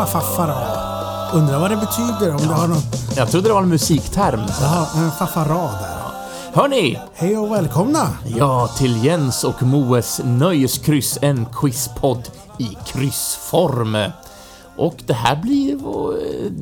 Faffa faffarad. Undrar vad det betyder, om det har någon... Jag trodde det var en musikterm. Jaha, en faffarad där. Hörni! Hej och välkomna! Ja, till Jens och Moes Nöjeskryss, en quizpodd i kryssform. Och det här blir...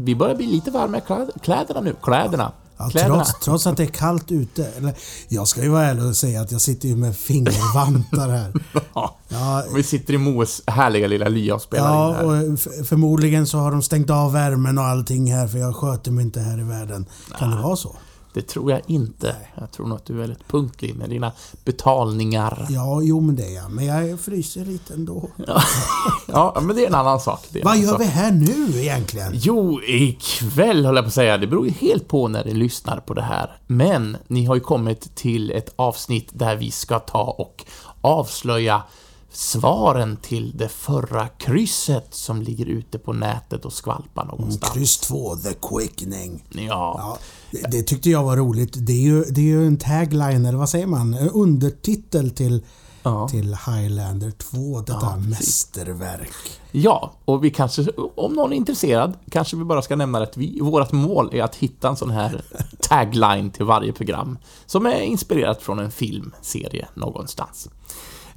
Vi börjar bli lite varma i kläd- kläderna nu. Kläderna. Ja, trots, trots att det är kallt ute. Eller, jag ska ju vara ärlig och säga att jag sitter ju med fingervantar här. Ja. Ja, Vi sitter i Moes härliga lilla lya och spelar in ja här. och förmodligen så har de stängt av värmen och allting här för jag sköter mig inte här i världen. Kan det vara så? Det tror jag inte. Jag tror nog att du är väldigt punktlig med dina betalningar. Ja, jo men det är jag. Men jag fryser lite ändå. Ja, men det är en annan sak. Vad gör sak. vi här nu egentligen? Jo, ikväll höll jag på att säga. Det beror ju helt på när ni lyssnar på det här. Men ni har ju kommit till ett avsnitt där vi ska ta och avslöja svaren till det förra krysset som ligger ute på nätet och skvalpar någonstans. Kryss 2, The Quickening. Ja, Ja, det, det tyckte jag var roligt. Det är, ju, det är ju en tagline, eller vad säger man? En undertitel till, ja. till Highlander 2, detta Ja, mästerverk. ja, och vi kanske, om någon är intresserad, kanske vi bara ska nämna att vi, vårt mål är att hitta en sån här tagline till varje program som är inspirerat från en filmserie någonstans.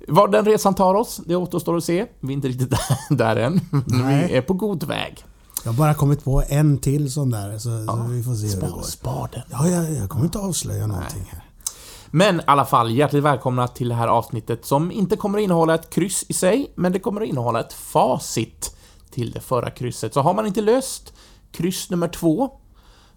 Var den resan tar oss, det återstår att se. Vi är inte riktigt där, där än, men vi är på god väg. Jag har bara kommit på en till sån där, så, så vi får se hur det Spar, går. spar den. Ja, jag, jag kommer inte avslöja någonting här. Men i alla fall, hjärtligt välkomna till det här avsnittet som inte kommer att innehålla ett kryss i sig, men det kommer att innehålla ett facit till det förra krysset. Så har man inte löst kryss nummer två,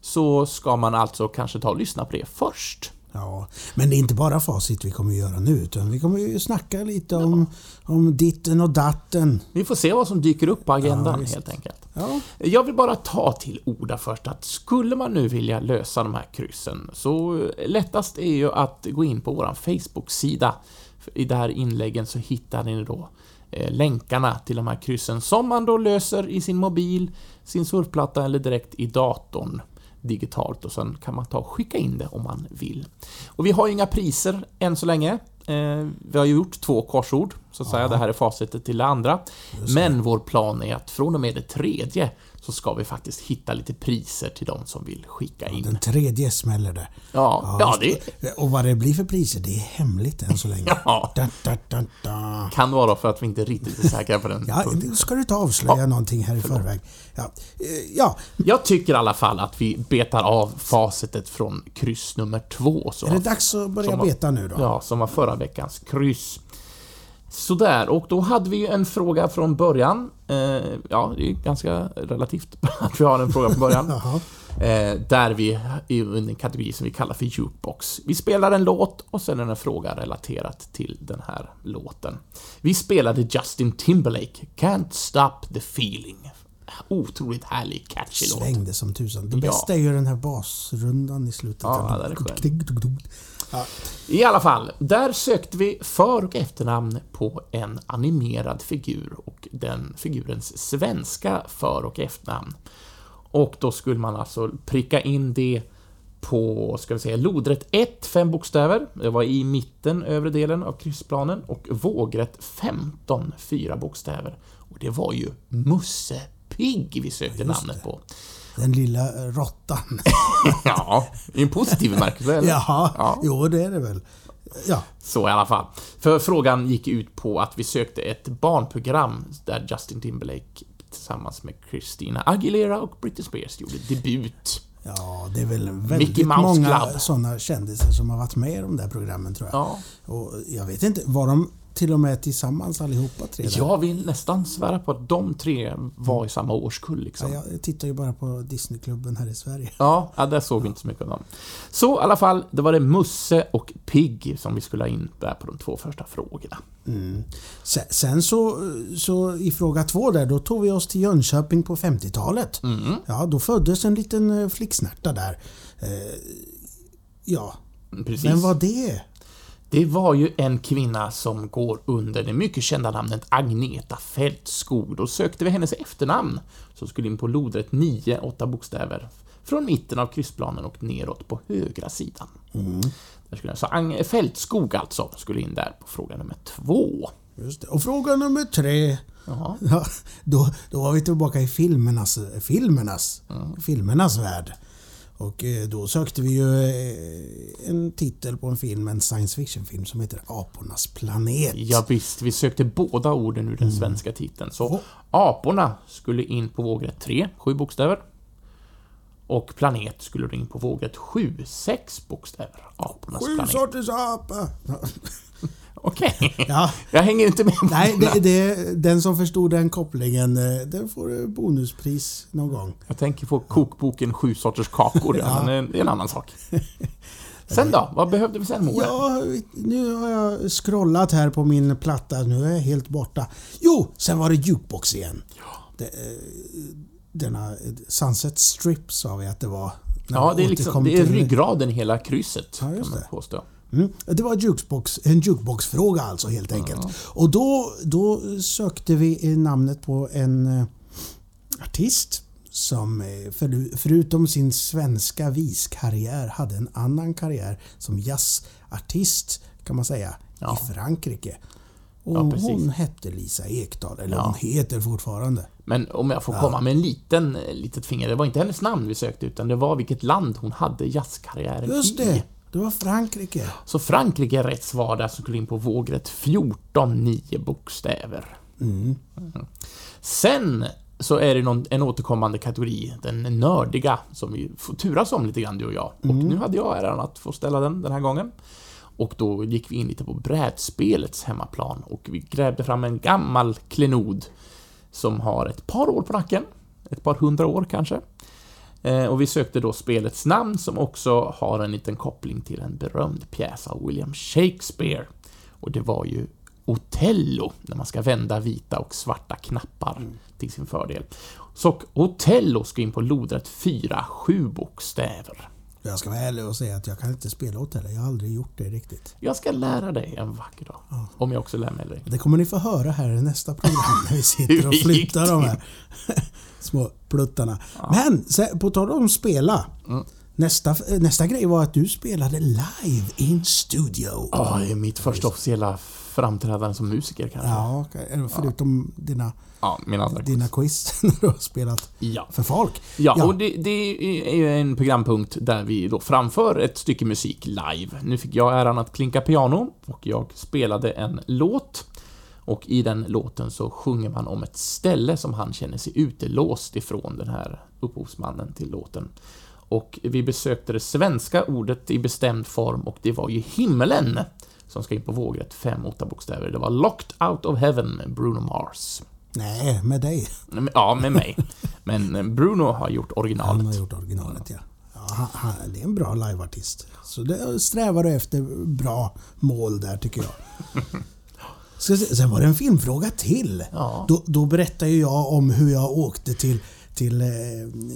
så ska man alltså kanske ta och lyssna på det först. Ja, men det är inte bara facit vi kommer att göra nu, utan vi kommer ju snacka lite om, om ditten och datten. Vi får se vad som dyker upp på agendan, Ja, helt enkelt. Ja, Jag vill bara ta till orda först att skulle man nu vilja lösa de här kryssen så lättast är ju att gå in på vår Facebook-sida. I det här inläggen så hittar ni då eh, länkarna till de här kryssen som man då löser i sin mobil, sin surfplatta eller direkt i datorn digitalt och sen kan man ta och skicka in det om man vill. Och vi har ju inga priser än så länge. Eh, vi har ju gjort två korsord, så att säga. Det här är facitet till det andra. Men vår plan är att från och med det tredje så ska vi faktiskt hitta lite priser till de som vill skicka in. den tredje smäller det. Ja, ja det Och vad det blir för priser, det är hemligt än så länge. Ja. Da, da, da, da. kan vara för att vi inte riktigt är säkra på den Ja, nu ska du inte avslöja Ja, någonting här i förväg. Ja, eh, ja, Jag tycker i alla fall att vi betar av facitet från kryss nummer två. Så. är det dags att börja Som beta nu då? Ja, som var förra veckans kryss. Sådär, och då hade vi ju en fråga från början. Eh, ja, det är ganska relativt att vi har en fråga från början. Eh, där vi är under en kategori som vi kallar för jukebox. Vi spelar en låt och sen är det en fråga relaterat till den här låten. Vi spelade Justin Timberlake, Can't Stop the Feeling. Otroligt härlig, catchy låt. Svängde som tusan. Det Ja. bästa är ju den här basrundan i slutet. Ja, det är skön. Ja, I alla fall, där sökte vi för och efternamn på en animerad figur och den figurens svenska för och efternamn. Och då skulle man alltså pricka in det på, ska vi säga, lodrätt 1, fem bokstäver. Det var i mitten, övre delen av kryssplanen. Och vågrätt 15, fyra bokstäver. Och det var ju Musse Pigg vi sökte namnet på. Den lilla råttan. Ja, i en positiv bemärkelse. eller? Jaha, Ja. jo det är det väl. Ja, Så i alla fall. För frågan gick ut på att vi sökte ett barnprogram där Justin Timberlake tillsammans med Christina Aguilera och Britney Spears gjorde debut. ja, det är väl väldigt många sådana kändisar som har varit med i de där programmen tror jag. Ja, Och jag vet inte, var de till och med tillsammans allihopa tre där? jag vill nästan svära på att de tre var i samma årskull liksom. Ja, jag tittar ju bara på Disneyklubben här i Sverige. Ja, ja, där såg vi inte så mycket av dem. Så i alla fall, det var det Musse och Pigg som vi skulle ha in där på de två första frågorna. Mm. Sen, sen så, så i fråga två där, då tog vi oss till Jönköping på 50-talet. Mm, Ja, då föddes en liten eh, flicksnärta där. Eh, ja, precis. vem var det? Det var ju en kvinna som går under det mycket kända namnet Agneta Fältskog. Då sökte vi hennes efternamn, som skulle in på lodrätt 9, 8 bokstäver, från mitten av kryssplanen och neråt på högra sidan. Där skulle så Ang- Fältskog alltså, skulle in där på fråga nummer två. Och fråga nummer tre. Ja, då, då var vi tillbaka i filmernas, filmernas, Mm. filmernas värld. Och eh, då sökte vi ju eh, en titel på en film, en science fiction-film som heter Apornas planet. Ja, visst, vi sökte båda orden ur den svenska titeln. Så aporna skulle in på vågrätt 3, sju bokstäver. Och planet skulle in på vågrätt 7, sex bokstäver. Apornas Sju planet. sorters apa! Okej. Ja, Jag hänger inte med nej, det, det, den som förstod den kopplingen, eh, den får eh, bonuspris någon gång. Jag tänker på kokboken Sju sorters kakor, ja. Ja. men det är en annan sak. Sen då? Vad behövde vi sen, Moe? Ja, nu har jag scrollat här på min platta. Nu är jag helt borta. Jo, sen var det jukebox igen. Det, eh, denna eh, Sunset Strip sa vi att det var. Ja, det är, liksom, det är ryggraden hela krysset, Ja, kan man påstå. Mm. Det var jukebox, en jukeboxfråga alltså helt enkelt. Och då, då sökte vi namnet på en eh, artist som eh, för, förutom sin svenska viskarriär hade en annan karriär som jazzartist kan man säga Ja. i Frankrike. Och Ja, hon hette Lisa Ekdahl, eller Ja. hon heter fortfarande. Men om jag får komma med en liten, eh, litet finger, det var inte hennes namn vi sökte, utan det var vilket land hon hade jazzkarriären Just i. det, var Frankrike. Så Frankrike är rätt svar där som skulle in på vågrätt 14, 9 bokstäver. Mm. Sen så är det någon, en återkommande kategori, den nördiga, som vi får turas om lite grann du och jag. Och nu hade jag äran att få ställa den den här gången. Och då gick vi in lite på brädspelets hemmaplan och vi grävde fram en gammal klenod som har ett par år på nacken. Ett par hundra år kanske. Eh, och vi sökte då spelets namn som också har en liten koppling till en berömd pjäs av William Shakespeare. Och det var ju Otello, när man ska vända vita och svarta knappar till sin fördel. Så Otello ska in på lodrätt 4, 7 bokstäver. Jag ska vara ärlig och säga att jag kan inte spela hotell. Jag har aldrig gjort det riktigt. Jag ska lära dig en vacker dag. Om jag också lär mig dig. Det kommer ni få höra här i nästa program när vi sitter och flyttar de här små pluttarna. Men sen, på tal om spela. Mm. Nästa, nästa grej var att du spelade live in studio. Ja, är mitt första officiella framträdande som musiker kanske. Ja, förutom dina, Ja, min andra dina quiz när du har spelat Ja. för folk. Ja, Ja. och det, det är ju en programpunkt där vi då framför ett stycke musik live. Nu fick jag äran att klinka piano och jag spelade en låt. Och i den låten så sjunger man om ett ställe som han känner sig utelåst ifrån, den här upphovsmannen till låten. Och vi besökte det svenska ordet i bestämd form och det var ju himmelen som ska in på vågrätt, fem, åtta bokstäver. Det var Locked Out of Heaven med Bruno Mars. Nej, med dig. Ja, med mig. Men Bruno har gjort Han originalet. har gjort originalet ja. ja han, han, det är en bra liveartist. Så det strävar du efter bra mål där tycker jag. Ska se, sen var det en filmfråga till. Ja. Då, då berättade jag om hur jag åkte till, till eh,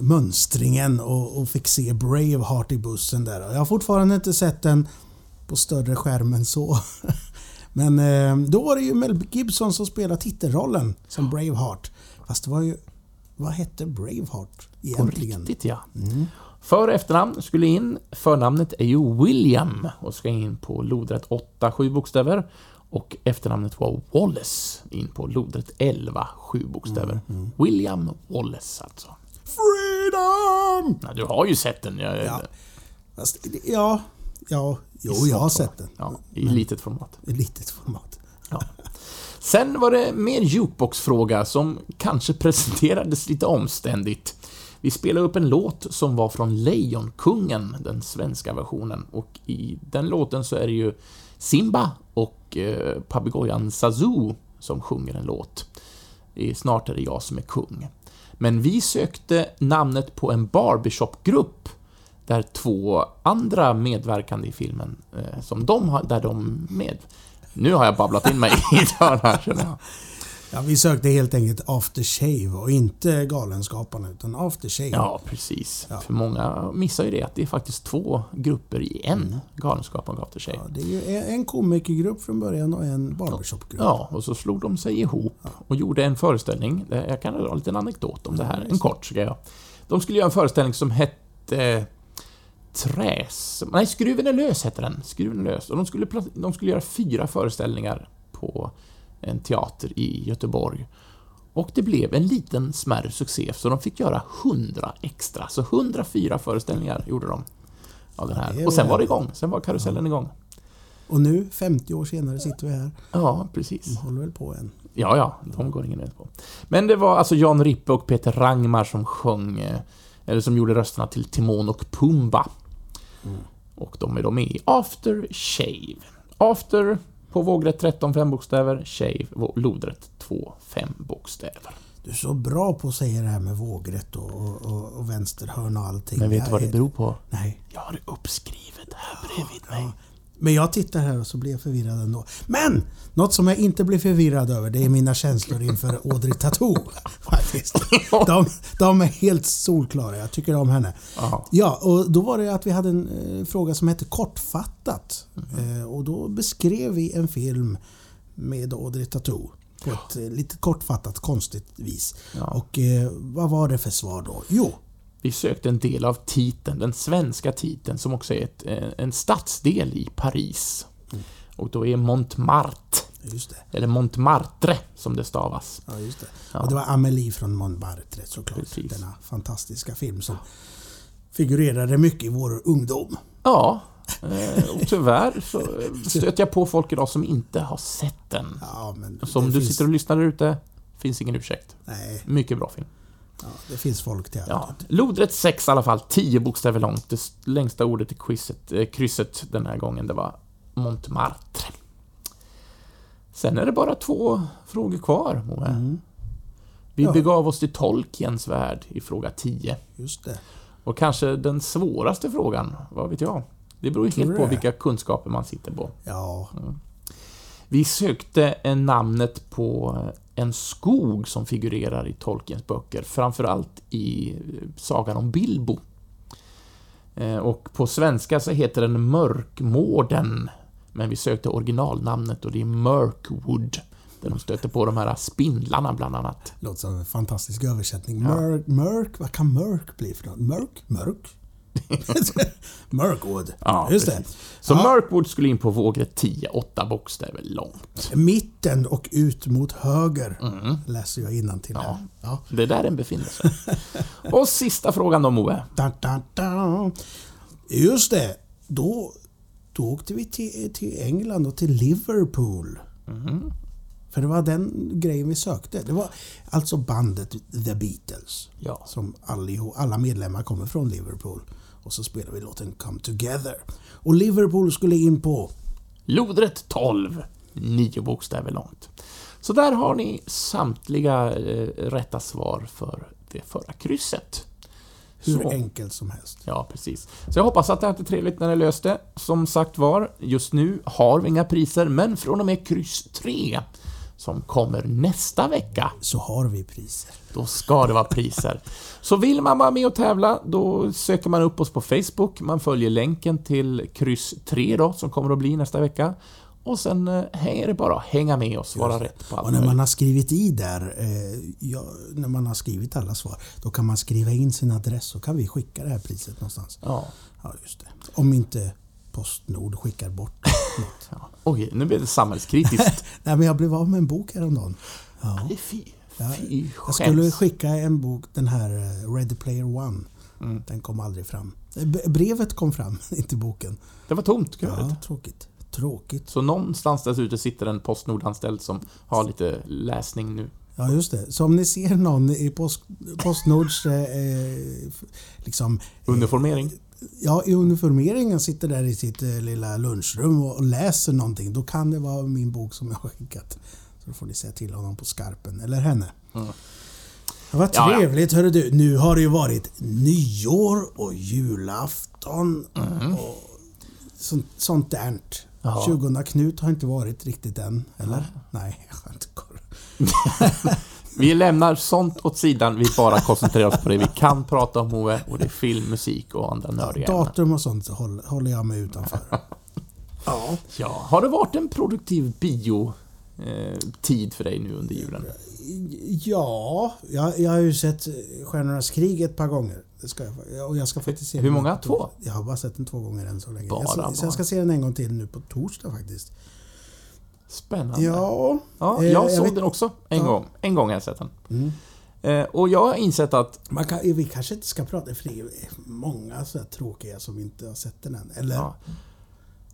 mönstringen och, och fick se Braveheart i bussen där. Jag har fortfarande inte sett den på större skärm än så. Men eh, då var det ju Mel Gibson som spelade titelrollen som Braveheart. Fast det var ju... Vad hette Braveheart På egentligen? riktigt, ja. För och efternamn skulle in. Förnamnet är ju William och ska in på lodrätt 8, 7 bokstäver. Och efternamnet var Wallace, in på lodrätt 11, 7 bokstäver. William Wallace, alltså. Freedom! Ja, du har ju sett den. Jag, Ja. Fast, ja, ja, jo, jag har sett den. Ja, I litet format. I litet format. Ja. Sen var det mer jukebox-fråga som kanske presenterades lite omständigt. Vi spelade upp en låt som var från Lejonkungen, den svenska versionen. Och i den låten så är det ju Simba och eh, papegojan Zazu som sjunger en låt. Snart är det jag som är kung. Men vi sökte namnet på en barbershop-grupp där två andra medverkande i filmen, eh, som de har, där de med. Nu har jag babblat in mig i hörn här, känner jag. Ja, vi sökte helt enkelt After Shave och inte Galenskaparna utan After Shave. Ja, precis. Ja. För många missar ju det, att det är faktiskt två grupper i en, Galenskapen gav till sig. Ja, det är ju en- komikergrupp från början och en barbershopgrupp. Ja, och så slog de sig ihop och gjorde en föreställning. Det- Jag kan dra en liten anekdot om det här, en kort ska jag. De skulle göra en föreställning som hette Träs... Nej, Skruven är lös hette den. Skruven är lös. Och de skulle, de skulle göra fyra föreställningar på en teater i Göteborg. Och det blev en liten smärre succé, så de fick göra 100 extra. Så 104 föreställningar gjorde de av den här. Och sen var det igång. Sen var karusellen igång. Och nu, 50 år senare, sitter vi här. Ja, precis. De håller väl på än. Ja, ja, de går ingen på. Men det var alltså Jan Rippe och Peter Rangmar som sjöng, eh, eller som gjorde rösterna till Timon och Pumba. Och de är då med i After Shave. After på vågrätt 13 fem bokstäver, Shave lodrätt 2 fem bokstäver. Du är så bra på att säga det här med vågrätt och, och, och, och vänsterhörn och allting. Men vet du vad det beror på? Nej. Jag har det uppskrivet här bredvid mig. Men jag tittar här och så blir jag förvirrad ändå. Men! Något som jag inte blir förvirrad över, det är mina känslor inför Audrey Tattoo. Faktiskt. De, de är helt solklara. Jag tycker om henne. Ja. Ja, och då var det att vi hade en eh, fråga som hette Kortfattat. Eh, och då beskrev vi en film med Audrey Tattoo. På ett eh, lite kortfattat, konstigt vis. Ja. Och eh, vad var det för svar då? Jo, Vi sökte en del av titeln, den svenska titeln, som också är ett, eh, en stadsdel i Paris. Och då är Montmartre, eller Montmartre som det stavas. Ja, just det. Ja. Och det var Amélie från Montmartre såklart. Precis. Denna fantastiska film som figurerade mycket i vår ungdom. Ja, eh, och tyvärr så stöter jag på folk idag som inte har sett den. Ja, Så om du finns, sitter och lyssnar där ute, finns ingen ursäkt. Nej, Mycket bra film. Ja, det finns folk till. Ja. Lodrätt 6 i alla fall, 10 bokstäver långt. Det längsta ordet i quizet, eh, krysset den här gången, det var Montmartre. Sen är det bara två frågor kvar, Moe. Mm, Vi Ja. begav oss till Tolkiens värld i fråga 10. just det. Och kanske den svåraste frågan, vad vet jag? Det beror ju helt på vilka kunskaper man sitter på. Ja, Vi sökte namnet på en skog som figurerar i Tolkiens böcker, framförallt i eh, sagan om Bilbo. Eh, Och på svenska så heter den Mörkmården, men vi sökte originalnamnet och det är Mirkwood, där de stöter på de här spindlarna bland annat. låter som en fantastisk översättning. Mörk, mörk, vad kan mörk bli för något? Mörk? Mörk? Mörkwood. Ja, just det. Så Ja. Mirkwood skulle in på vågrätt 10, 8 bokstäver långt. Mitten och ut mot höger. Mm. Läser jag till Ja. Ja. Det är där den befinner sig. Och sista frågan då, Moe. Dun, dun, dun. Just det. Då, då åkte vi till, till England och till Liverpool. Mhm. För det var den grejen vi sökte. Det var alltså bandet The Beatles. Ja. Som allihop, alla medlemmar kommer från Liverpool. Och så spelar vi låten Come Together. Och Liverpool skulle in på... Lodrätt 12, 9 bokstäver långt. Så där har ni samtliga eh, rätta svar för det förra krysset. Hur Så. enkelt som helst. Ja, precis. Så jag hoppas att det har varit trevligt när ni löst det. Som sagt var, just nu har vi inga priser, men från och med kryss 3, som kommer nästa vecka, Så har vi priser. då ska det vara priser. Så vill man vara med och tävla, då söker man upp oss på Facebook, man följer länken till kryss 3 då, som kommer att bli nästa vecka. Och sen eh, är det bara att hänga med och svara rätt på allt Och när man har skrivit i där, eh, ja, när man har skrivit alla svar, då kan man skriva in sin adress så kan vi skicka det här priset någonstans. Ja. Ja, just det. Om inte Postnord skickar bort något. ja. Oj, nu blev det samhällskritiskt. Nej, men jag blev av med en bok häromdagen. Ja. Nej, fy. Ja, Fy Jag skulle skicka en bok, den här eh, Ready Player One. Mm. Den kom aldrig fram. Eh, Brevet kom fram, inte boken. Det var tomt, kuvertet. Ja, tråkigt. Tråkigt. Så någonstans där ute sitter en Postnordanställd som har lite läsning nu. Ja, just det. Så om ni ser någon i Post, Postnords eh, eh, liksom, Uniformering. Ja, i uniformeringen sitter där i sitt eh, lilla lunchrum och läser någonting. Då kan det vara min bok som jag har skickat. Så då får ni säga till honom på skarpen, eller henne. Mm. Ja, vad Ja, ja. trevligt hörru du. Nu har det ju varit nyår och julafton Mm. och sånt, sånt där. Ja. 20 Knut har inte varit riktigt än, eller? Nej, jag har inte koll. Vi lämnar sånt åt sidan, vi bara koncentrerar oss på det vi kan prata om, Moe, och det är film, musik och andra nördiga. Datum och sånt håller, håller jag mig utanför. ja. Ja, har det varit en produktiv bio eh, tid för dig nu under julen? Ja, jag, jag har ju sett Stjärnornas krig ett par gånger. Det ska jag, och jag ska faktiskt se Hur många? Två? Jag har bara sett den två gånger än så länge. Bara, jag, så, bara. så jag ska se den en gång till nu på torsdag faktiskt. Spännande. Ja, Ja, eh, jag jag såg vet- den också en Ja. gång. En gång har jag sett den. Mm. Eh, och jag har insett att... man kan, vi kanske inte ska prata, för det är många så tråkiga som inte har sett den än. Eller? Ja,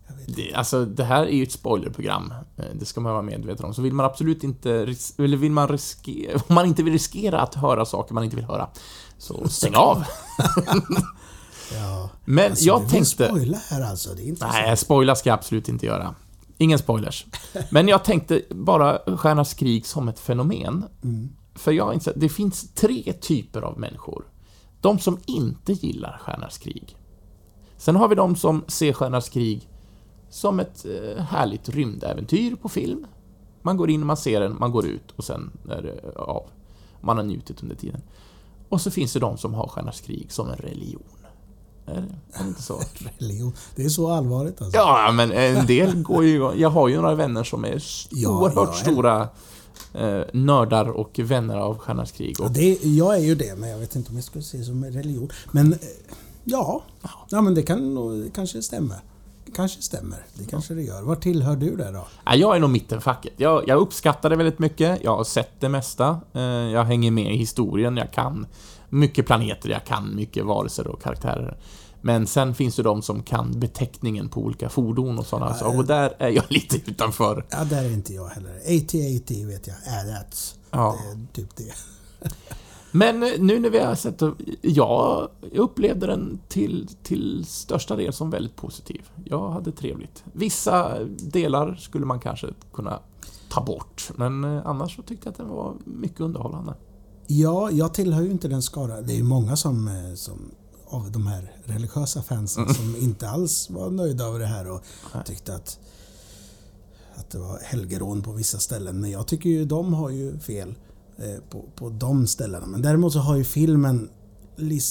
Jag det, alltså, det här är ju ett spoilerprogram. Eh, Det ska man vara medveten om. Så vill man absolut inte... Eller vill man riskera... Om man inte vill riskera att höra saker man inte vill höra, så stäng av. Ja. Men Alltså, jag tänkte... spoila här alltså, det är inte Nej, spoila ska jag absolut inte göra. Ingen spoilers. Men jag tänkte bara Stjärnas krig som ett fenomen. Mm. För jag har insett, det finns tre typer av människor. De som inte gillar Stjärnas krig. Sen har vi de som ser Stjärnas krig som ett eh, härligt rymdäventyr på film. Man går in, man ser den, man går ut och sen är det av. Man har njutit under tiden. Och så finns det de som har Stjärnas krig som en religion. Är det, är det inte så? Religion. Det är så allvarligt alltså. Ja, men en del går ju... Jag har ju några vänner som är Ja, oerhört ja, stora eh, nördar och vänner av Stjärnornas krig. Ja, Och, det, jag är ju det, men jag vet inte om jag skulle se det som religion. Men eh, ja, ja men det kan det kanske stämmer. Det kanske stämmer. Det kanske det gör. Var tillhör du där då? ja, jag är nog mittenfacket. Jag, jag uppskattar det väldigt mycket. Jag har sett det mesta. Eh, jag hänger med i historien. Jag kan mycket planeter. Jag kan mycket varelser och karaktärer. Men sen finns det de som kan beteckningen på olika fordon och sådana saker. Och där är jag lite utanför. Ja, där är inte jag heller. AT-AT vet jag. That's. Ja. Det är typ det. Men eh, nu när vi har sett jag upplevde den till, till största del som väldigt positiv. Jag hade trevligt. Vissa delar skulle man kanske kunna ta bort, men eh, annars så tyckte jag att den var mycket underhållande. Ja, jag tillhör ju inte den skara. Det är ju många som, eh, som av de här religiösa fansen som inte alls var nöjda över det här och tyckte att, att det var helgerån på vissa ställen. Men jag tycker ju de har ju fel eh, på, på de ställena. Men däremot så har ju filmen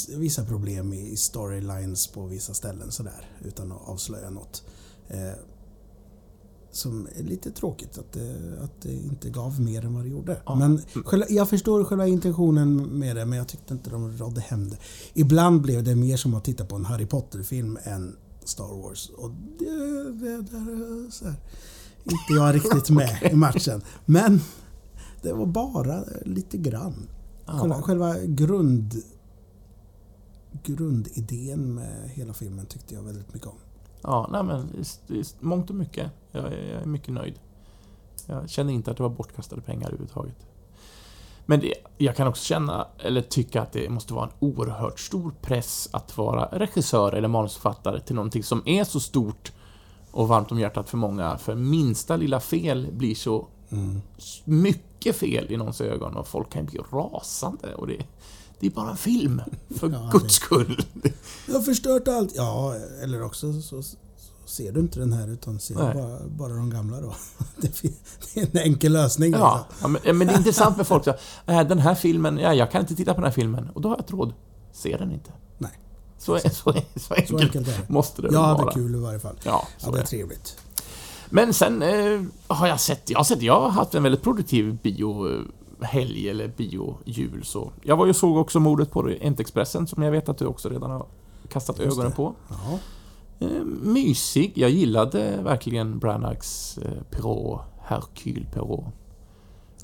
vissa problem i storylines på vissa ställen sådär utan att avslöja något. Eh, som är lite tråkigt att det, att det inte gav mer än vad det gjorde. Ja. Men själva, jag förstår själva intentionen med det men jag tyckte inte de rådde hem det. Ibland blev det mer som att titta på en Harry Potter-film än Star Wars. Och det, det, där, så här, inte jag riktigt med i matchen. Men det var bara lite grann. Själva, själva grund, grundidén med hela filmen tyckte jag väldigt mycket om. Ja, nej men i- i mångt och mycket. Jag, är- jag är mycket nöjd. Jag känner inte att det var bortkastade pengar överhuvudtaget. Men det, jag kan också känna, eller tycka att det måste vara en oerhört stor press att vara regissör eller manusförfattare till någonting som är så stort och varmt om hjärtat för många. För minsta lilla fel blir så Mm. mycket fel i någons ögon och folk kan bli rasande. Och det, det är bara en film, för Ja, guds skull. Jag har förstört allt. Ja, eller också så, så ser du inte den här utan ser bara, bara de gamla då. Det är en enkel lösning. Ja, liksom. ja men, men det är intressant med folk säger äh, den här filmen, ja, jag kan inte titta på den här filmen. Och då har jag ett råd. Se den inte. Nej. Så, så, så, enkelt, Så enkelt är det. måste det Jag vara. hade kul i varje fall. Ja, så Ja, är är trevligt. Men sen eh, har jag sett, jag har sett, jag har haft en väldigt produktiv biohelg eller biojul så. Jag var ju såg också mordet på Orientexpressen som jag vet att du också redan har kastat Just ögonen det. på. Ja. Eh, mysig. Jag gillade verkligen Branaghs eh, Perrault, Hercule Perrault.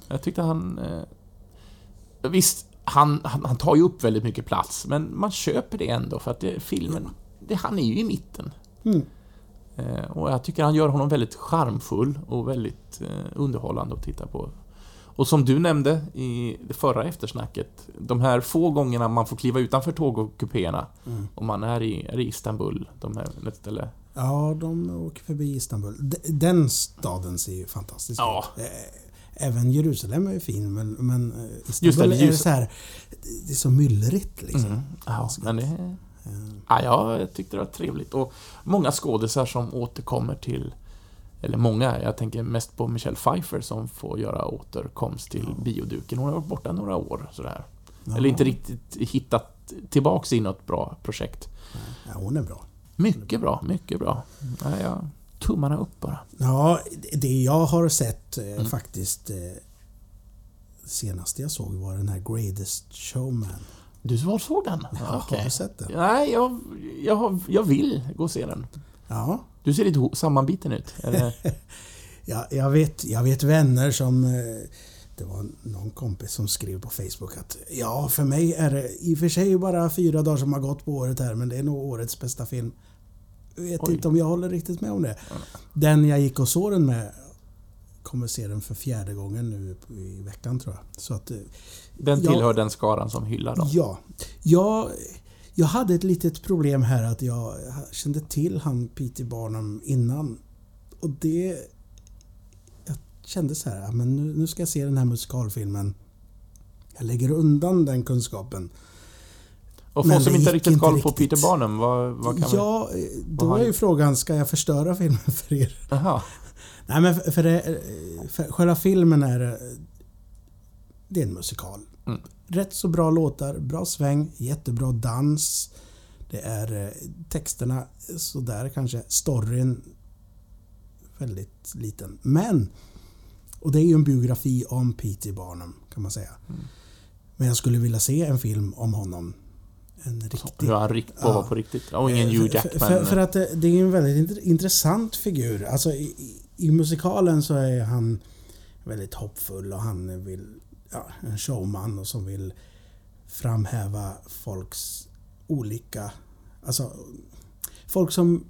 Jag tyckte han... Eh, visst, han, han, han tar ju upp väldigt mycket plats, men man köper det ändå för att det, filmen... Det, han är ju i mitten. Mm. Och jag tycker han gör honom väldigt charmfull och väldigt underhållande att titta på. Och som du nämnde i det förra eftersnacket, de här få gångerna man får kliva utanför tågkupéerna Mm. och man är i, är i Istanbul, de här, eller ja, de åker förbi Istanbul. Den staden ser ju fantastisk Ja. ut. Eh, Även Jerusalem är ju fin men, men eh, Just det, Istanbul är Jerus- så här, det är så myllrigt liksom. Mm. Ja, men det... Eh, Ja, jag tyckte det var trevligt. Och många skådisar som återkommer till... Eller många, jag tänker mest på Michelle Pfeiffer som får göra återkomst till bioduken. Hon har varit borta några år sådär. ja. Eller inte riktigt hittat tillbaks i något bra projekt. Ja, hon är bra. Mycket bra, mycket bra. Ja, ja. Tummarna upp bara. Ja, det jag har sett eh, Mm. faktiskt... Eh, senaste jag såg var den här Greatest Showman. Du var såg den? Ja, Okej. Har du sett den? Nej, jag, jag, jag vill gå och se den. Ja. Du ser lite sammanbiten ut. Ja, jag, vet, jag vet vänner som... eh, Det var någon kompis som skrev på Facebook att ja, för mig är det i och för sig bara fyra dagar som har gått på året här, men det är nog årets bästa film. Jag vet Oj. inte om jag håller riktigt med om det. Den jag gick och såg den med kommer se den för fjärde gången nu i veckan tror jag. Så att, eh, Den tillhör den skaran som hyllar dem. Ja. Jag, jag hade ett litet problem här att jag kände till han P.T. Barnum innan. Och det... Jag kände så här, men nu, nu ska jag se den här musikalfilmen. Jag lägger undan den kunskapen. Och för som inte riktigt koll på. Peter Barnum, vad, vad kan vi... Ja, eh, då är ju frågan, ska jag förstöra filmen för er? Jaha. Nej men för, för, det, för själva filmen är det- Det är en musikal. Mm. Rätt så bra låtar, bra sväng, jättebra dans. Det är eh, texterna sådär kanske. Storyn väldigt liten. Men! Och det är ju en biografi om P.T. Barnum kan man säga. Mm. Men jag skulle vilja se en film om honom. En riktig Hur han rikt på Ja. var på riktigt. Och ingen Eh, Hugh för- Jackman. För, för att det, är en väldigt int- intressant figur. Alltså i, i, i musikalen så är han väldigt hoppfull och han vill... Ja, en showman och som vill framhäva folks olika... Alltså folk som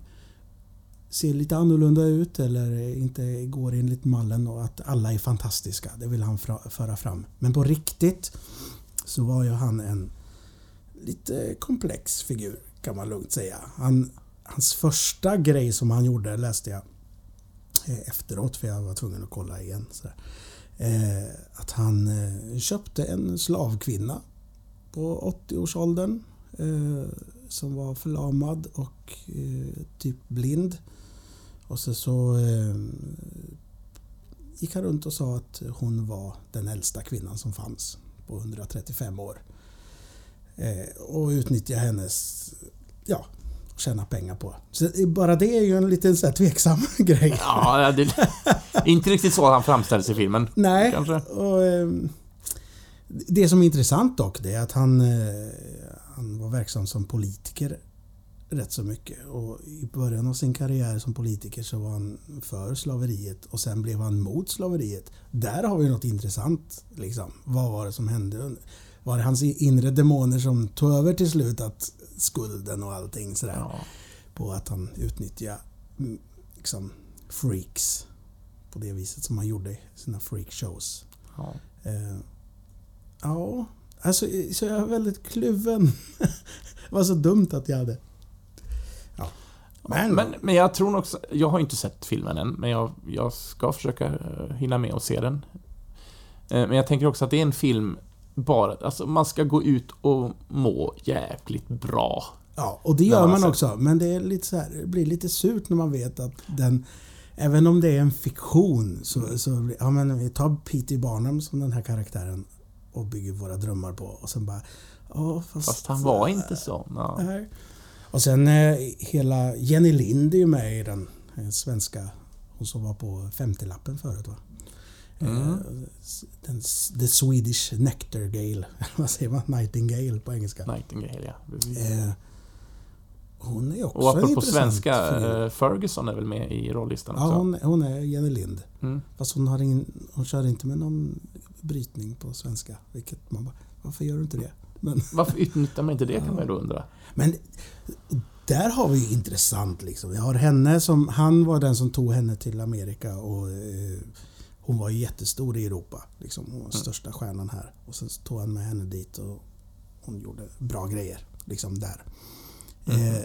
ser lite annorlunda ut eller inte går enligt mallen och att alla är fantastiska. Det vill han föra fram. Men på riktigt så var ju han en lite komplex figur kan man lugnt säga. Han, hans första grej som han gjorde läste jag eh, efteråt för jag var tvungen att kolla igen. Sådär. Eh, att han eh, köpte en slavkvinna på 80-årsåldern eh, som var förlamad och eh, typ blind. Och så, så eh, gick han runt och sa att hon var den äldsta kvinnan som fanns på 135 år. Eh, och utnyttja hennes, ja, och tjäna pengar på. Så bara det är ju en liten så här tveksam grej. Ja, det är inte riktigt så han framställs i filmen. Nej, Kanske. och ehm, det som är intressant dock det är att han, eh, han var verksam som politiker rätt så mycket. Och i början av sin karriär som politiker så var han för slaveriet och sen blev han mot slaveriet. Där har vi något intressant. Liksom. Vad var det som hände? Var det hans inre demoner som tog över till slut att skulden och allting sådär? Ja. På att han utnyttjade mm, liksom, freaks på det viset som han gjorde i sina freakshows. Ja. Eh, ja, alltså så jag är väldigt kluven. det var så dumt att jag hade... Ja. Men, Men, men jag tror också, jag har inte sett filmen än, men jag, jag ska försöka eh, hinna med och se den. Eh, Men jag tänker också att det är en film bara, alltså man ska gå ut och må jäkligt bra. ja, och det gör man också. Men det, är lite så här, det blir lite surt när man vet att den... Även om det är en fiktion så, så ja, men vi tar P.T. Barnum som den här karaktären och bygger våra drömmar på. Och sen bara... Ja, fast, Fast han var inte sån. Ja. Och sen eh, hela Jenny Lind är ju med i den eh, svenska, hon som var på 50-lappen förut va? Mm. Eh, den, the Swedish Nectargale, vad säger man? Nightingale på engelska. Nightingale, ja. Eh, hon är också Och apropå svenska, figur. eh, Ferguson är väl med i rollistan också? Ja, hon, hon är Jenny Lind. Mm. Fast hon, har ingen, hon kör inte med någon brytning på svenska. Vilket man bara, varför gör du inte det? Men, Varför utnyttjar man inte det kan man ju då undra. Men där har vi ju intressant liksom. Vi har henne som, han var den som tog henne till Amerika och eh, hon var jättestor i Europa. Liksom, hon var största stjärnan här. Och sen så tog han med henne dit och hon gjorde bra grejer. Liksom där. Eh,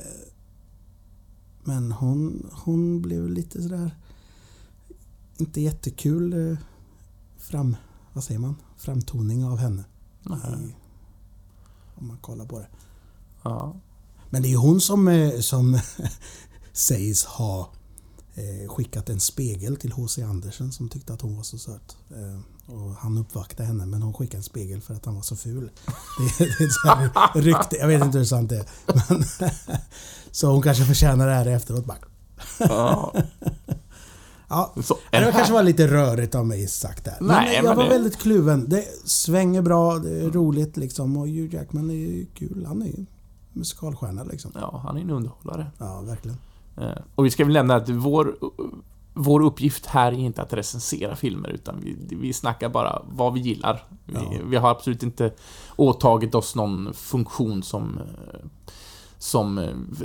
men hon, hon blev lite sådär inte jättekul eh, fram, vad säger man? framtoning av henne. I, om man kollar på det. Ja. Men det är hon som, eh, som sägs ha skickat en spegel till H.C. Andersen som tyckte att hon var så söt. Eh, Och han uppvaktade henne men hon skickade en spegel för att han var så ful. Det, det är så rykte. Jag vet inte hur sant det är. Men, så hon kanske förtjänar det här efteråt. Bara. ja. Ja, det kanske var lite rörigt av mig sagt där. Men Nej, jag men var det- väldigt kluven. Det svänger bra, det är roligt liksom. Och Hugh Jackman är ju kul. Han är ju musikalstjärna liksom. Ja, han är en underhållare. Ja, verkligen. Eh, Och vi ska väl nämna att vår vår uppgift här är inte att recensera filmer, utan vi, vi snackar bara vad vi gillar. Vi, Ja. vi har absolut inte åtagit oss någon funktion som som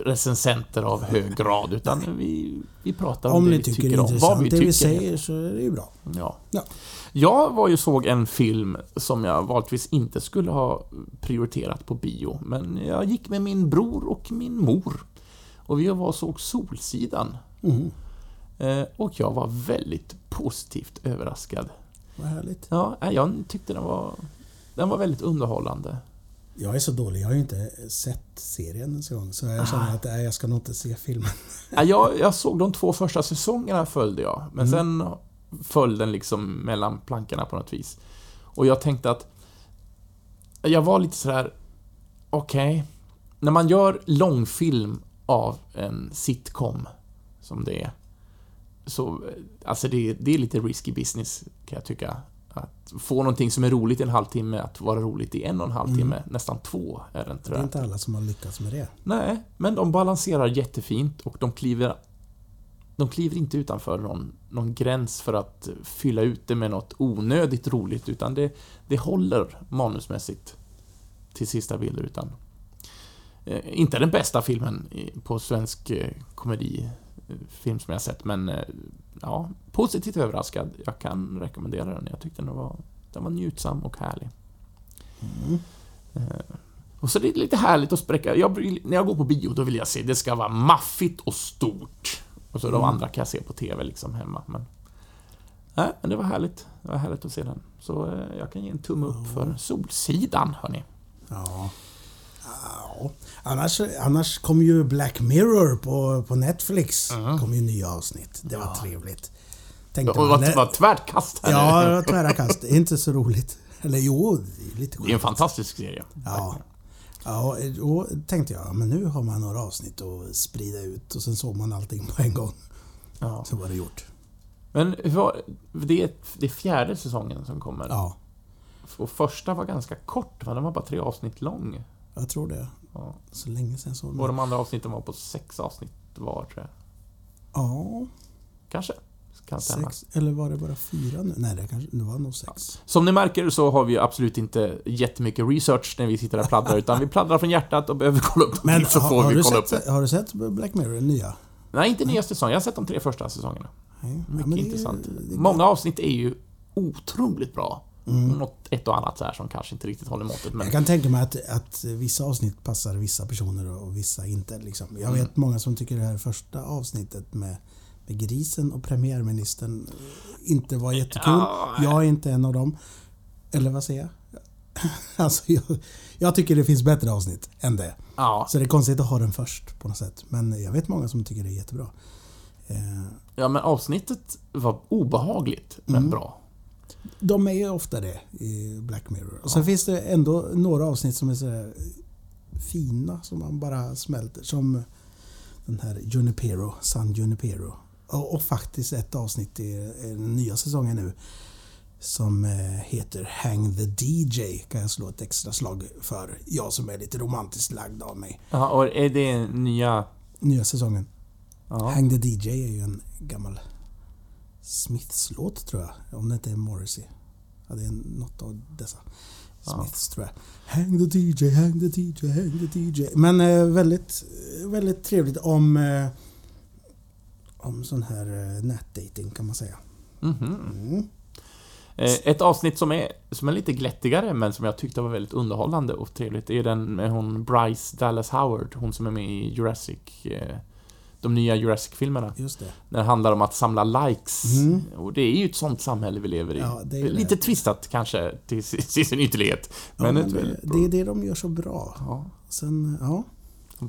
recensenter av hög grad, utan vi, vi pratar om, Om det vi tycker tycker, om. Vad vi det tycker. vi säger, så är det ju bra. Ja. Ja. Jag var ju såg en film som jag vanligtvis inte skulle ha prioriterat på bio, men jag gick med min bror och min mor. Och vi var och såg Solsidan. Mm. Eh, Och jag var väldigt positivt överraskad. Vad härligt. Ja, nej, jag tyckte den var... Den var väldigt underhållande. Jag är så dålig, jag har ju inte sett serien ens en gång. Så jag känner att nej, jag ska nog inte se filmen. Ja, Jag, jag såg de två första säsongerna följde jag, men Mm. sen föll den liksom mellan plankorna på något vis. Och jag tänkte att... Jag var lite sådär... Okej. När man gör långfilm av en sitcom, som det är, så... Alltså det, det är lite risky business, kan jag tycka. Att få någonting som är roligt i en halvtimme, att vara roligt i en och en halv timme, nästan två är Det tror är jag. inte alla som har lyckats med det. Nej, men de balanserar jättefint och de kliver de kliver inte utanför någon, någon gräns för att fylla ut det med något onödigt roligt, utan det, det håller manusmässigt till sista bilder, utan inte den bästa filmen på svensk eh, komedifilm som jag sett, men eh, ja, positivt överraskad. Jag kan rekommendera den. Jag tyckte den var, den var njutsam och härlig. Mm. Eh, och så det är lite härligt att spräcka. Jag, när jag går på bio, då vill jag se, det ska vara maffigt och stort. Och så de Mm. andra kan jag se på TV liksom hemma, men... Nej, men det var härligt. Det var härligt att se den. Så eh, jag kan ge en tumme upp för Solsidan, hörni. Ja. Ja. Annars, annars kom ju Black Mirror på, på Netflix. Mhm. kom ju nya avsnitt. Det var trevligt. Tänkte Och man, vad, vad tvärt kast här Ja, det var tvära kast. Det inte så roligt. Eller jo, det är lite Det är en skönt. fantastisk serie. Ja. Ja, och då tänkte jag, ja, men nu har man några avsnitt att sprida ut och sen såg man allting på en gång. Ja. Så var det gjort. Men var, det, är, det är fjärde säsongen som kommer. Ja, Och första var ganska kort, va? Den var bara tre avsnitt lång. jag tror det. Ja. Så länge sedan såg Och de andra avsnitten var på sex avsnitt var, tror jag. Ja, Kanske. Kan sex. Eller var det bara fyra nu? Nej, det, kanske, det var nog sex. Som ni märker så har vi absolut inte jättemycket research när vi sitter och pladdrar, utan vi pladdrar från hjärtat och behöver kolla upp Men så har, får har, vi kolla upp det. har du sett Black Mirror, nya? Nej, inte nya säsongen. Jag har sett de tre första säsongerna. Nej. Ja, Mycket men det intressant. det Många avsnitt är ju otroligt bra. Mm. Något ett och annat så här som kanske inte riktigt håller måttet, men... Jag kan tänka mig att, att vissa avsnitt passar vissa personer och vissa inte. Liksom. Jag vet Mm. många som tycker det här första avsnittet med, med grisen och premiärministern inte var jättekul. Ja, Jag är inte en av dem. Eller vad säger jag? Alltså, jag, jag tycker det finns bättre avsnitt än det. Ja, Så det är konstigt att ha den först på något sätt. Men jag vet många som tycker det är jättebra. Eh, ja, men avsnittet var obehagligt, men Mm. bra. De är ju ofta det i Black Mirror. Och sen finns det ändå några avsnitt som är så fina som man bara smälter. Som den här Junipero, San Junipero. Och, och faktiskt ett avsnitt i, i den nya säsongen nu som eh, heter Hang the DJ kan jag slå ett extra slag för. Jag som är lite romantiskt lagd av mig. Ja, och är det nya... Nya säsongen. Ja. Hang the DJ är ju en gammal Smiths-låt tror jag. Om det inte är Morrissey. Ja, det är något av dessa. Smiths tror jag. Hang the DJ, hang the DJ, hang the DJ. Men eh, väldigt, väldigt trevligt om eh, om sån här eh, nätdating kan man säga. Mhm. Mm. Eh, Ett avsnitt som är, som är lite glättigare, men som jag tyckte var väldigt underhållande och trevligt, är den med hon Bryce Dallas Howard, hon som är med i Jurassic... De nya Jurassic-filmerna. Just det. När det handlar om att samla likes. Mm. Och det är ju ett sånt samhälle vi lever i. Ja, det Lite det. twistat kanske, till, sin- till sin ytterlighet. Ja, Men men ett det, det är det de gör så bra. Ja, Sen, ja.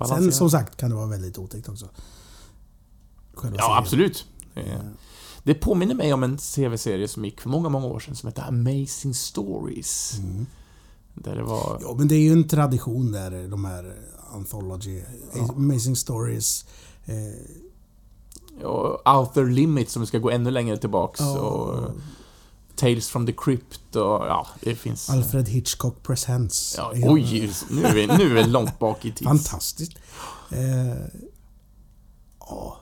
Sen som sagt kan det vara väldigt otäckt också. Själva Ja, serien. absolut. Det påminner mig om en CV-serie som gick för många, många år sedan som hette Amazing Stories. Mm. Där det var... Ja, men det är ju en tradition där, de här Anthology, Ja. Amazing Stories. Eh, Och Outer Limits som ska gå ännu längre tillbaks. ja, Och Tales from the Crypt och ja, det finns... Alfred Hitchcock Presents. Ja, oj, nu är, vi, nu är vi långt bak i tid. Fantastiskt. Eh, ja.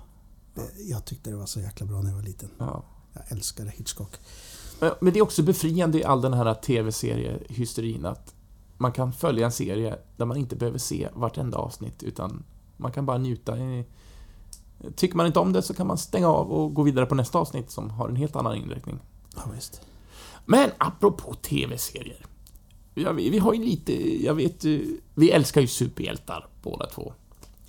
Jag tyckte det var så jäkla bra när jag var liten. Ja. Jag älskade Hitchcock. Men men det är också befriande i all den här TV-seriehysterin att man kan följa en serie där man inte behöver se vartenda avsnitt utan man kan bara njuta. I... Tycker man inte om det så kan man stänga av och gå vidare på nästa avsnitt som har en helt annan inriktning. Ja, visst. Men apropå TV-serier. Vi, vi har ju lite, jag vet, vi älskar ju superhjältar båda två.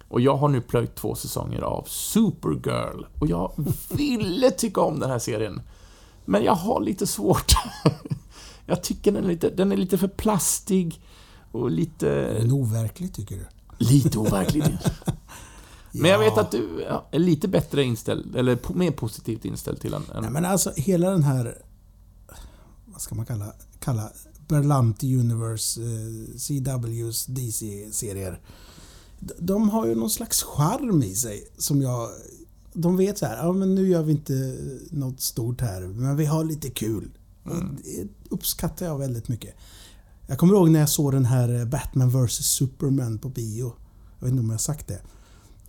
Och jag har nu plöjt två säsonger av Supergirl och jag ville tycka om den här serien. Men jag har lite svårt. Jag tycker den är lite, den är lite för plastig och lite... En overklig tycker du? Lite overklig. Men jag vet att du är lite bättre inställd, eller mer positivt inställd till den. Nej men alltså hela den här... Vad ska man kalla... kalla Berlanti Universe, eh, CWs DC-serier. De, har ju någon slags charm i sig som jag... De vet så här, ja men nu gör vi inte något stort här, men vi har lite kul. Och det uppskattar jag väldigt mycket. Jag kommer ihåg när jag såg den här Batman vs Superman på bio. Jag vet inte om jag har sagt det.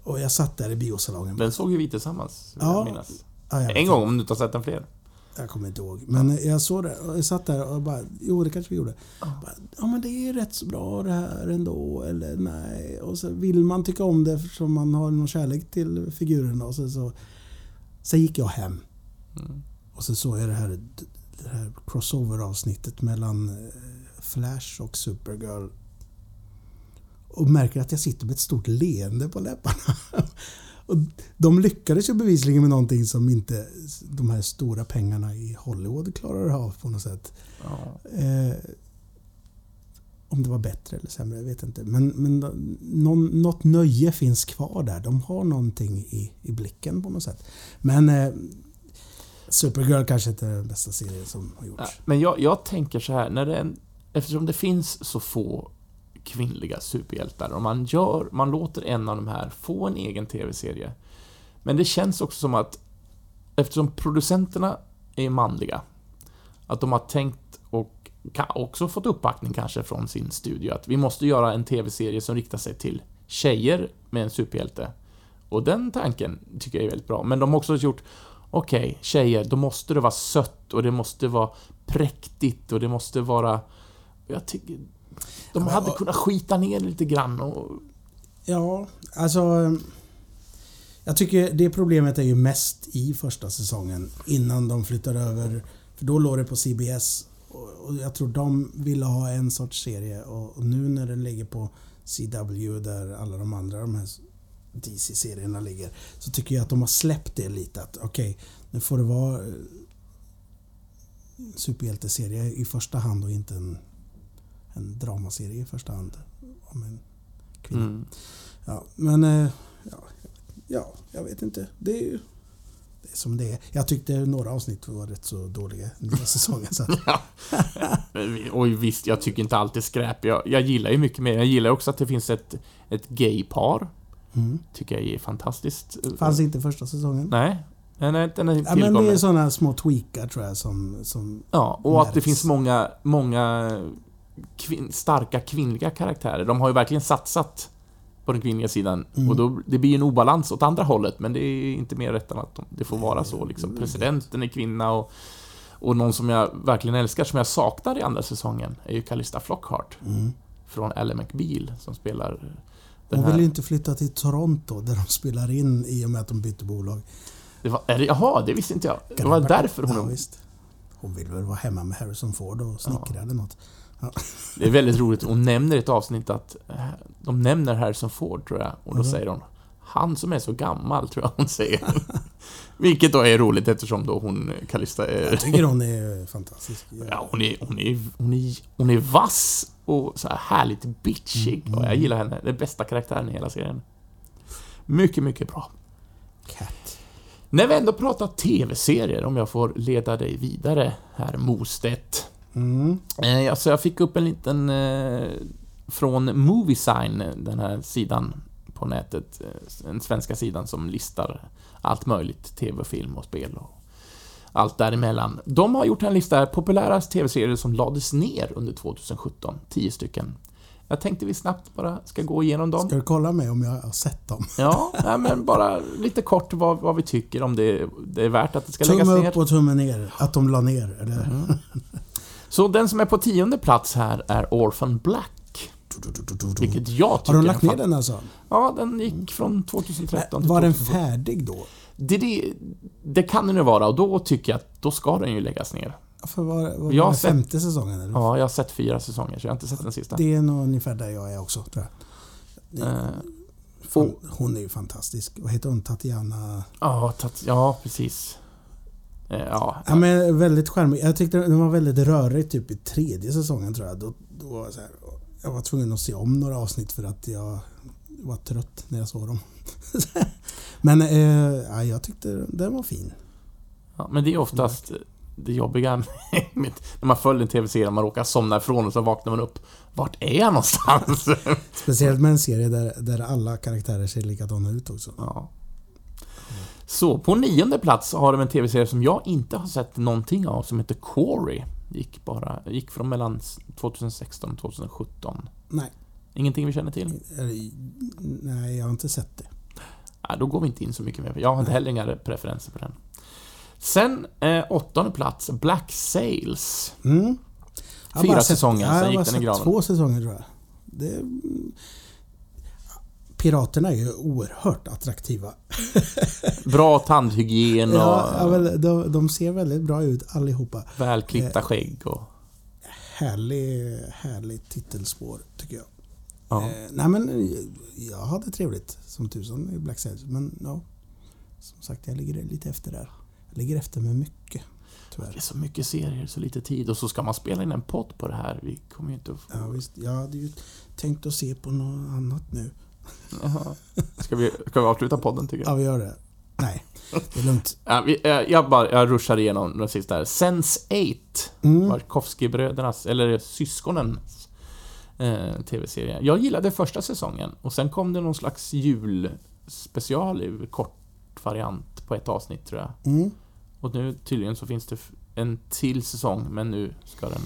Och jag satt där i biosalongen. Den såg ju vi tillsammans, vill Ja, jag minnas. Ja, jag En gång, om du inte har sett den fler. Jag kommer inte ihåg. Men jag såg det och jag satt där och bara, jo det kanske vi gjorde. Bara, ja men det är rätt så bra det här ändå, eller nej. Och så vill man tycka om det eftersom man har någon kärlek till figurerna och så, så Sen gick jag hem. Mm. Och så såg jag det här, det här crossover-avsnittet mellan eh, Flash och Supergirl. Och märker att jag sitter med ett stort leende på läpparna. Och de lyckades ju bevisligen med någonting som inte de här stora pengarna i Hollywood klarar av på något sätt. Ja. Eh, om det var bättre eller sämre, jag vet inte. Men, men någon, något nöje finns kvar där. De har någonting i, i blicken på något sätt. Men eh, Supergirl kanske inte är den bästa serien som har Ja, gjorts. Men jag, jag tänker så här, när det eftersom det finns så få kvinnliga superhjältar och man gör, man låter en av de här få en egen TV-serie. Men det känns också som att eftersom producenterna är manliga, att de har tänkt och också fått uppbackning kanske från sin studio att vi måste göra en TV-serie som riktar sig till tjejer med en superhjälte. Och den tanken tycker jag är väldigt bra. Men de har också gjort Okej, tjejer, då måste det vara sött och det måste vara präktigt och det måste vara... Jag tycker... De hade kunnat skita ner lite grann och... Ja, alltså... eh, Jag tycker det problemet är ju mest i första säsongen innan de flyttar över. För då låg det på CBS. Och jag tror de ville ha en sorts serie och nu när den ligger på CW där alla de andra de här DC-serierna ligger. Så tycker jag att de har släppt det lite. Att okej, nu får det vara eh, superhjälteserie i första hand och inte en, en dramaserie i första hand. Om en kvinna. Mm. Ja, men... eh, Ja, ja, jag vet inte. Det är ju... Det är som det är. Jag tyckte några avsnitt var rätt så dåliga den säsongen. Så vi- Oj, visst, jag tycker inte allt är skräp. Jag, jag gillar ju mycket mer. Jag gillar också att det finns ett, ett gay-par. mm. Tycker jag är fantastiskt. Fanns inte första säsongen. Nej, den är, den är Ja, men det är sådana små tweakar tror jag som... som Ja, och att det märks. finns många, många kvin starka kvinnliga karaktärer. De har ju verkligen satsat på den kvinnliga sidan. Mm. Och då, det blir en obalans åt andra hållet, men det är inte mer rätt än att de, det får vara så. Liksom. Presidenten är kvinna och, och någon som jag verkligen älskar, som jag saknar i andra säsongen, är ju Calista Flockhart. mm. Från Ally McBeal, som spelar den Hon vill ju inte flytta till Toronto där de spelar in i och med att de bytte bolag. Det var, är det, jaha, det visste inte jag. Det var därför hon... Ja, visst. Hon vill väl vara hemma med Harrison Ford och snickra eller något. Det är väldigt roligt, hon nämner i ett avsnitt att eh, de nämner Harrison Ford, tror jag, och då Mhm. säger hon Han som är så gammal, tror jag hon säger. Vilket då är roligt eftersom då hon, Calista, är... Jag tycker hon är fantastisk. Ja, hon är, hon är, hon är, hon är vass och så här härligt bitchig. Mm. Och jag gillar henne. Det är bästa karaktären i hela serien. Mycket, mycket bra. Cat. När vi ändå pratar TV-serier, om jag får leda dig vidare, herr Mostedt. Mm. Eh, alltså jag fick upp en liten eh, från Moviesign, den här sidan på nätet, eh, den svenska sidan som listar allt möjligt, TV, film och spel och allt däremellan. De har gjort en lista populära TV-serier som lades ner under 2017, 10 stycken. Jag tänkte vi snabbt bara ska gå igenom dem. Ska du kolla mig om jag har sett dem? Ja, nej, men bara lite kort vad, vad vi tycker om det, det är värt att det ska läggas Tumme ner. upp och tumme ner. Att de la ner. Eller? Mm. Så den som är på tionde plats här är Orphan Black. Vilket jag tycker Har de lagt ner den alltså? Ja, den gick från 2013 till Var den 2017. färdig då? Det, det, det kan den ju vara och då tycker jag att då ska den ju läggas ner. För var, var Jag sett- femte säsongen? Eller? Ja, jag har sett fyra säsonger så jag har inte sett den sista. Det är nog ungefär där jag är också, tror jag. Eh, Fan, hon är ju fantastisk. Vad heter hon? Tatiana? Ja, tat- ja precis. Eh, Ja, Ja, men väldigt charmig. Jag tyckte den var väldigt rörig typ i tredje säsongen tror jag. Då, då var jag, så här, jag var tvungen att se om några avsnitt för att jag var trött när jag såg dem. men eh, ja, jag tyckte den var fin. ja, men det är oftast det jobbiga med, när man följer en TV-serie man råkar somna ifrån och så vaknar man upp. Vart är jag någonstans? Speciellt med en serie där, där alla karaktärer ser likadana ut också. Ja. Så, på nionde plats har de en TV-serie som jag inte har sett någonting av som heter Quarry. Gick bara, gick från mellan 2016 och 2017. Nej, Ingenting vi känner till? eller, nej, jag har inte sett det. Nej, då går vi inte in så mycket mer. Jag har inte heller inga preferenser på den. Sen, eh, åttonde plats, Black Sails. Mm. Jag har Fyra bara sett- säsonger, ja, sen jag har gick bara den i sett graven. två säsonger tror jag. Det, Piraterna är ju oerhört attraktiva. Bra tandhygien och Ja, de, de ser väldigt bra ut allihopa. välklippta skägg och... Härlig, härligt titelspår tycker jag. Ja. Eh, nej men eh, jag hade trevligt som tusan i Black Sails. Men ja, som sagt jag ligger lite efter där. Jag ligger efter med mycket. Det Tyvärr. är så mycket serier, så lite tid och så ska man spela in en podd på det här. Vi kommer ju inte att få... Ja, visst, jag hade ju tänkt att se på något annat nu. Ska vi, ska vi avsluta podden tycker du? Ja, vi gör det. Nej, det är lugnt. Ja, vi, eh, jag, bara, jag ruschar igenom den sista här. Sense8. Mm. Eller syskonens eh, TV-serie. Jag gillade första säsongen och sen kom det någon slags julspecial kort variant på ett avsnitt tror jag. Mm. Och nu tydligen så finns det en till säsong men nu ska den...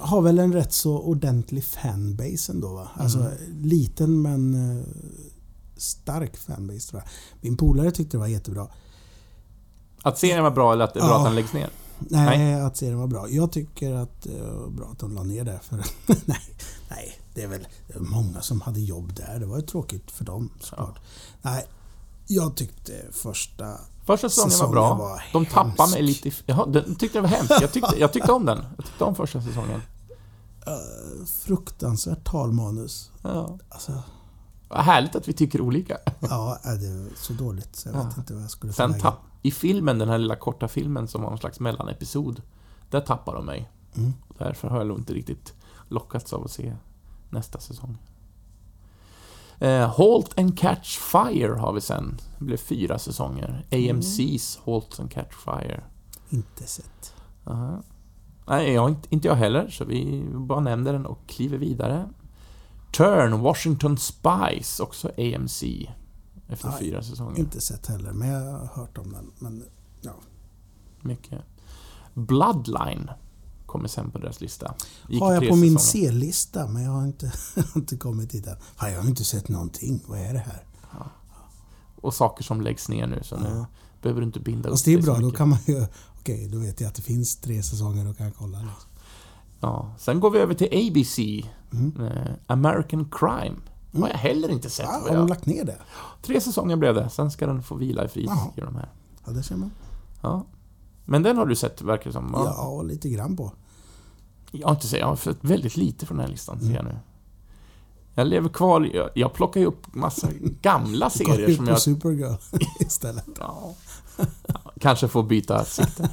Har väl en rätt så ordentlig fanbase ändå va? Alltså Mm. liten men eh, stark fanbase tror jag. Min polare tyckte det var jättebra. Att serien var bra eller att det är bra Ja. att den läggs ner? Nej, att serien var bra. Jag tycker att det var bra att de la ner det. För nej, nej, det är väl många som hade jobb där. Det var ju tråkigt för dem såklart. Nej, jag tyckte första... Första säsongen var Säsongen bra. var De tappade hemsk. mig lite... i- Jaha, den tyckte jag var hemskt. Jag tyckte, jag tyckte om den. Jag tyckte om första säsongen. Uh, fruktansvärt talmanus. Ja. Alltså, Vad härligt att vi tycker olika. ja, det är så dåligt så jag vet Ja. inte vad jag skulle Sen tapp, i filmen, den här lilla korta filmen som var någon slags mellanepisod, där tappar de mig. Mm. Därför har jag nog inte riktigt lockats av att se nästa säsong. Eh, halt and Catch Fire har vi sen. Det blev fyra säsonger. AMC's Halt and Catch Fire. Inte sett. Aha. Nej, jag, inte, inte jag heller, så vi bara nämner den och kliver vidare. Turn, Washington Spies, också AMC. Efter Nej, fyra säsonger. Inte sett heller, men jag har hört om den. Men ja, Mycket. Bloodline kommer sen på deras lista. Gick har jag på min. C-lista, men jag har inte, inte kommit dit än. Fan, jag har inte sett någonting. Vad är det här? Och saker som läggs ner nu, så nu Ja. behöver du inte binda upp Fast det är dig bra, då kan man ju... Okej, då vet jag att det finns tre säsonger, då kan jag kolla. Liksom. Ja. Sen går vi över till ABC. Mm. Eh, American Crime. har jag heller inte sett. Ja, har de lagt ner det? Tre säsonger blev det, sen ska den få vila i frid. Ja, det ser man. Ja. Men den har du sett, verkar det som. va? Ja, lite grann på. Jag har inte sett, jag har sett väldigt lite från den här listan, Mm. ser jag nu. Jag lever kvar, jag, jag plockar ju upp massa gamla serier som på jag... Supergirl istället. Ja. Ja, Kanske får byta sikte.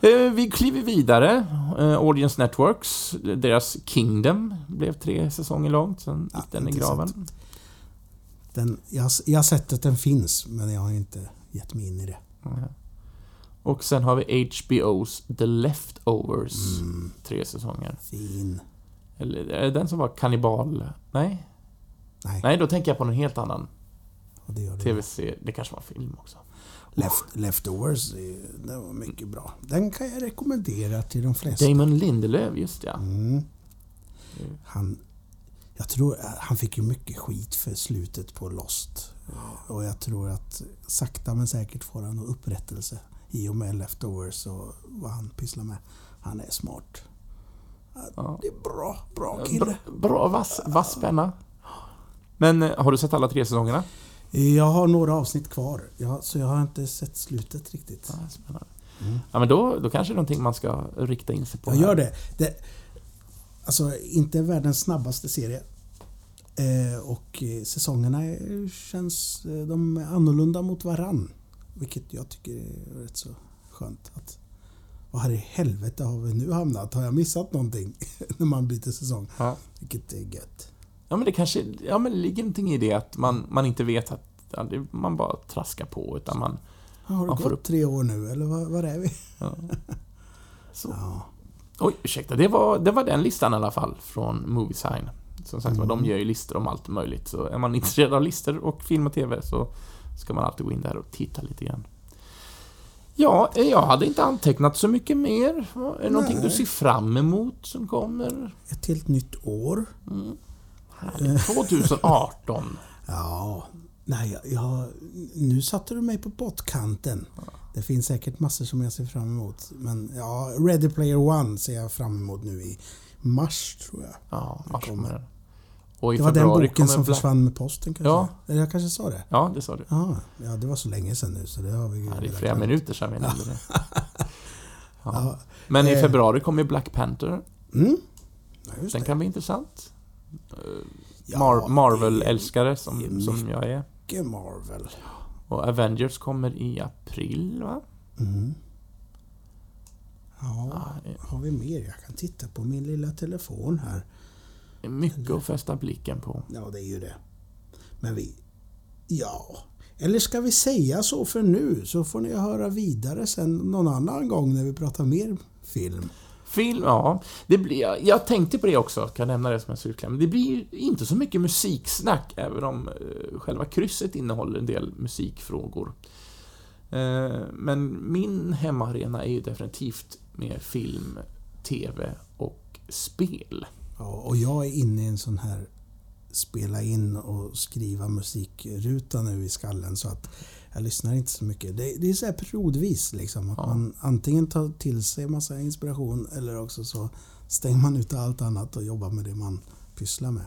Eh, Vi kliver vidare. Eh, Audience Networks, deras Kingdom blev tre säsonger långt, sen gick Ja, den i graven. Den, jag, jag har sett att den finns, men jag har inte gett mig in i det. Ja. Och sen har vi HBO's The Leftovers, Mm. tre säsonger. Fin. Eller är det den som var kannibal? Nej? Nej, Nej, då tänker jag på någon helt annan och det gör det. TV-serie. Det kanske var film också. Left, leftovers, det var mycket bra. Den kan jag rekommendera till de flesta. Damon Lindelöf, just ja. Mm. Han, Jag tror han fick ju mycket skit för slutet på Lost. Och jag tror att sakta men säkert får han upprättelse i och med Leftovers och vad han pysslar med. Han är smart. Ja. Det är bra, bra Bra, kille. bra vass, vass penna. Men eh, har du sett alla tre säsongerna? Jag har några avsnitt kvar, jag, så jag har inte sett slutet riktigt. Ja, spännande. Mm. Ja, men då, då kanske det är någonting man ska rikta in sig på. Jag här. gör det. det alltså, inte världens snabbaste serie. Eh, och eh, säsongerna känns... De är annorlunda mot varann. Vilket jag tycker är rätt så skönt. Att, vad i helvete har vi nu hamnat? Har jag missat någonting? När man byter säsong. Ja. Vilket är gött. Ja, men det kanske ja, men det ligger någonting i det att man, man inte vet att ja, man bara traskar på, utan man... Har det Man gått upp- tre år nu eller var, var är vi? Ja. Så. Ja. Oj, ursäkta. Det var, det var den listan i alla fall från Moviesign. Som sagt Mm. de gör ju listor om allt möjligt. Så är man intresserad av listor och film och TV så ska man alltid gå in där och titta lite grann. Ja, jag hade inte antecknat så mycket mer. Är det någonting Nej. du ser fram emot som kommer? Ett helt nytt år. Mm. Härligt. 2018. Ja, nej, jag, nu satte du mig på pottkanten. Det finns säkert massor som jag ser fram emot. Men ja, Ready Player One ser jag fram emot nu i mars tror jag. Ja, mars kommer. Och i Det var den boken som Black- försvann med posten kanske? Ja. Eller jag kanske sa det? Ja, det sa du. Ja, ja, det var så länge sedan nu så det har vi ju Ja, det är flera minuter sedan vi nämnde det. Ja. Men i Eh. februari kommer Black Panther. Mm. Ja, Den det. kan bli intressant. Eh, Mar- Marvel-älskare som, som jag är. Mycket Marvel. Och Avengers kommer i april, va? Mm. Ja, Ja, har vi mer? Jag kan titta på min lilla telefon här. Det är mycket att fästa blicken på. Ja, det är ju det. Men vi... Ja. Eller ska vi säga så för nu? Så får ni höra vidare sen någon annan gång när vi pratar mer film. Film, ja. Det blir, jag- tänkte på det också, kan nämna det som en slutkläm. Det blir inte så mycket musiksnack, även om eh, själva krysset innehåller en del musikfrågor. Eh, men min hemmaarena är ju definitivt med film, TV och spel. Och jag är inne i en sån här spela in och skriva musikruta nu i skallen så att jag lyssnar inte så mycket. Det, det är så här periodvis liksom. Att Ja. man antingen tar till sig massa inspiration eller också så stänger man ut allt annat och jobbar med det man pysslar med.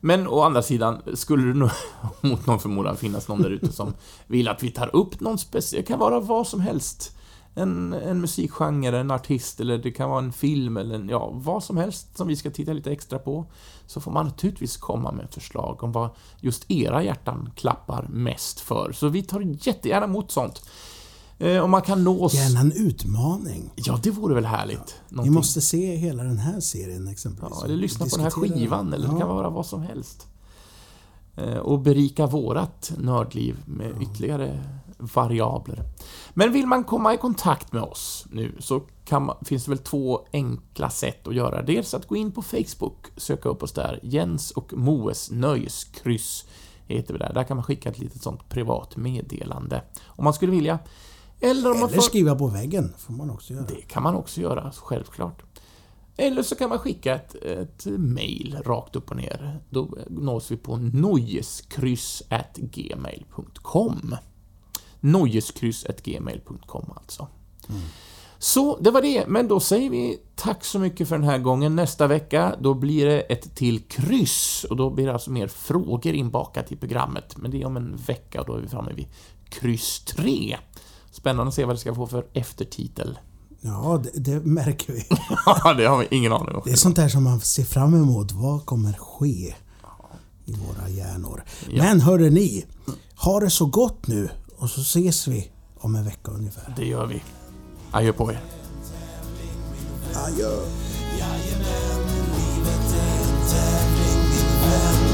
Men å andra sidan, skulle det nog mot någon förmodan finnas någon där ute som vill att vi tar upp någon speciell, det kan vara vad som helst. En, en musikgenre, en artist eller det kan vara en film eller en, ja, vad som helst som vi ska titta lite extra på. Så får man naturligtvis komma med förslag om vad just era hjärtan klappar mest för. Så vi tar jättegärna emot sånt. Eh, och man kan nå oss... Gärna en utmaning. Ja, det vore väl härligt. Ni Någonting- måste se hela den här serien exempelvis. Ja, eller lyssna på den här skivan, eller det Ja. kan vara vad som helst. Eh, Och berika vårat nördliv med ytterligare variabler. Men vill man komma i kontakt med oss nu så man, finns det väl två enkla sätt att göra. Dels att gå in på Facebook, söka upp oss där. Jens och Moes nöjeskryss heter vi där. Där kan man skicka ett litet sånt privat meddelande om man skulle vilja. Eller om man Eller skriva på väggen får man också göra. Det kan man också göra, självklart. Eller så kan man skicka ett, ett mail rakt upp och ner. Då nås vi på nojeskryss.gmail.com Nojeskryss.gmail.com alltså. Så, det var det. Men då säger vi tack så mycket för den här gången. Nästa vecka, då blir det ett till kryss. Och då blir det alltså mer frågor inbakat i programmet. Men det är om en vecka och då är vi framme vid kryss 3. Spännande att se vad det ska få för eftertitel. Ja, det, det märker vi. Ja, det har vi ingen aning om. Det är sånt där som man ser fram emot. Vad kommer ske i våra hjärnor? Ja. Men hörde ni, ha det så gott nu och så ses vi om en vecka ungefär. Det gör vi. Adjö på er. Adjö. Jajamän, livet är en tävling min vän.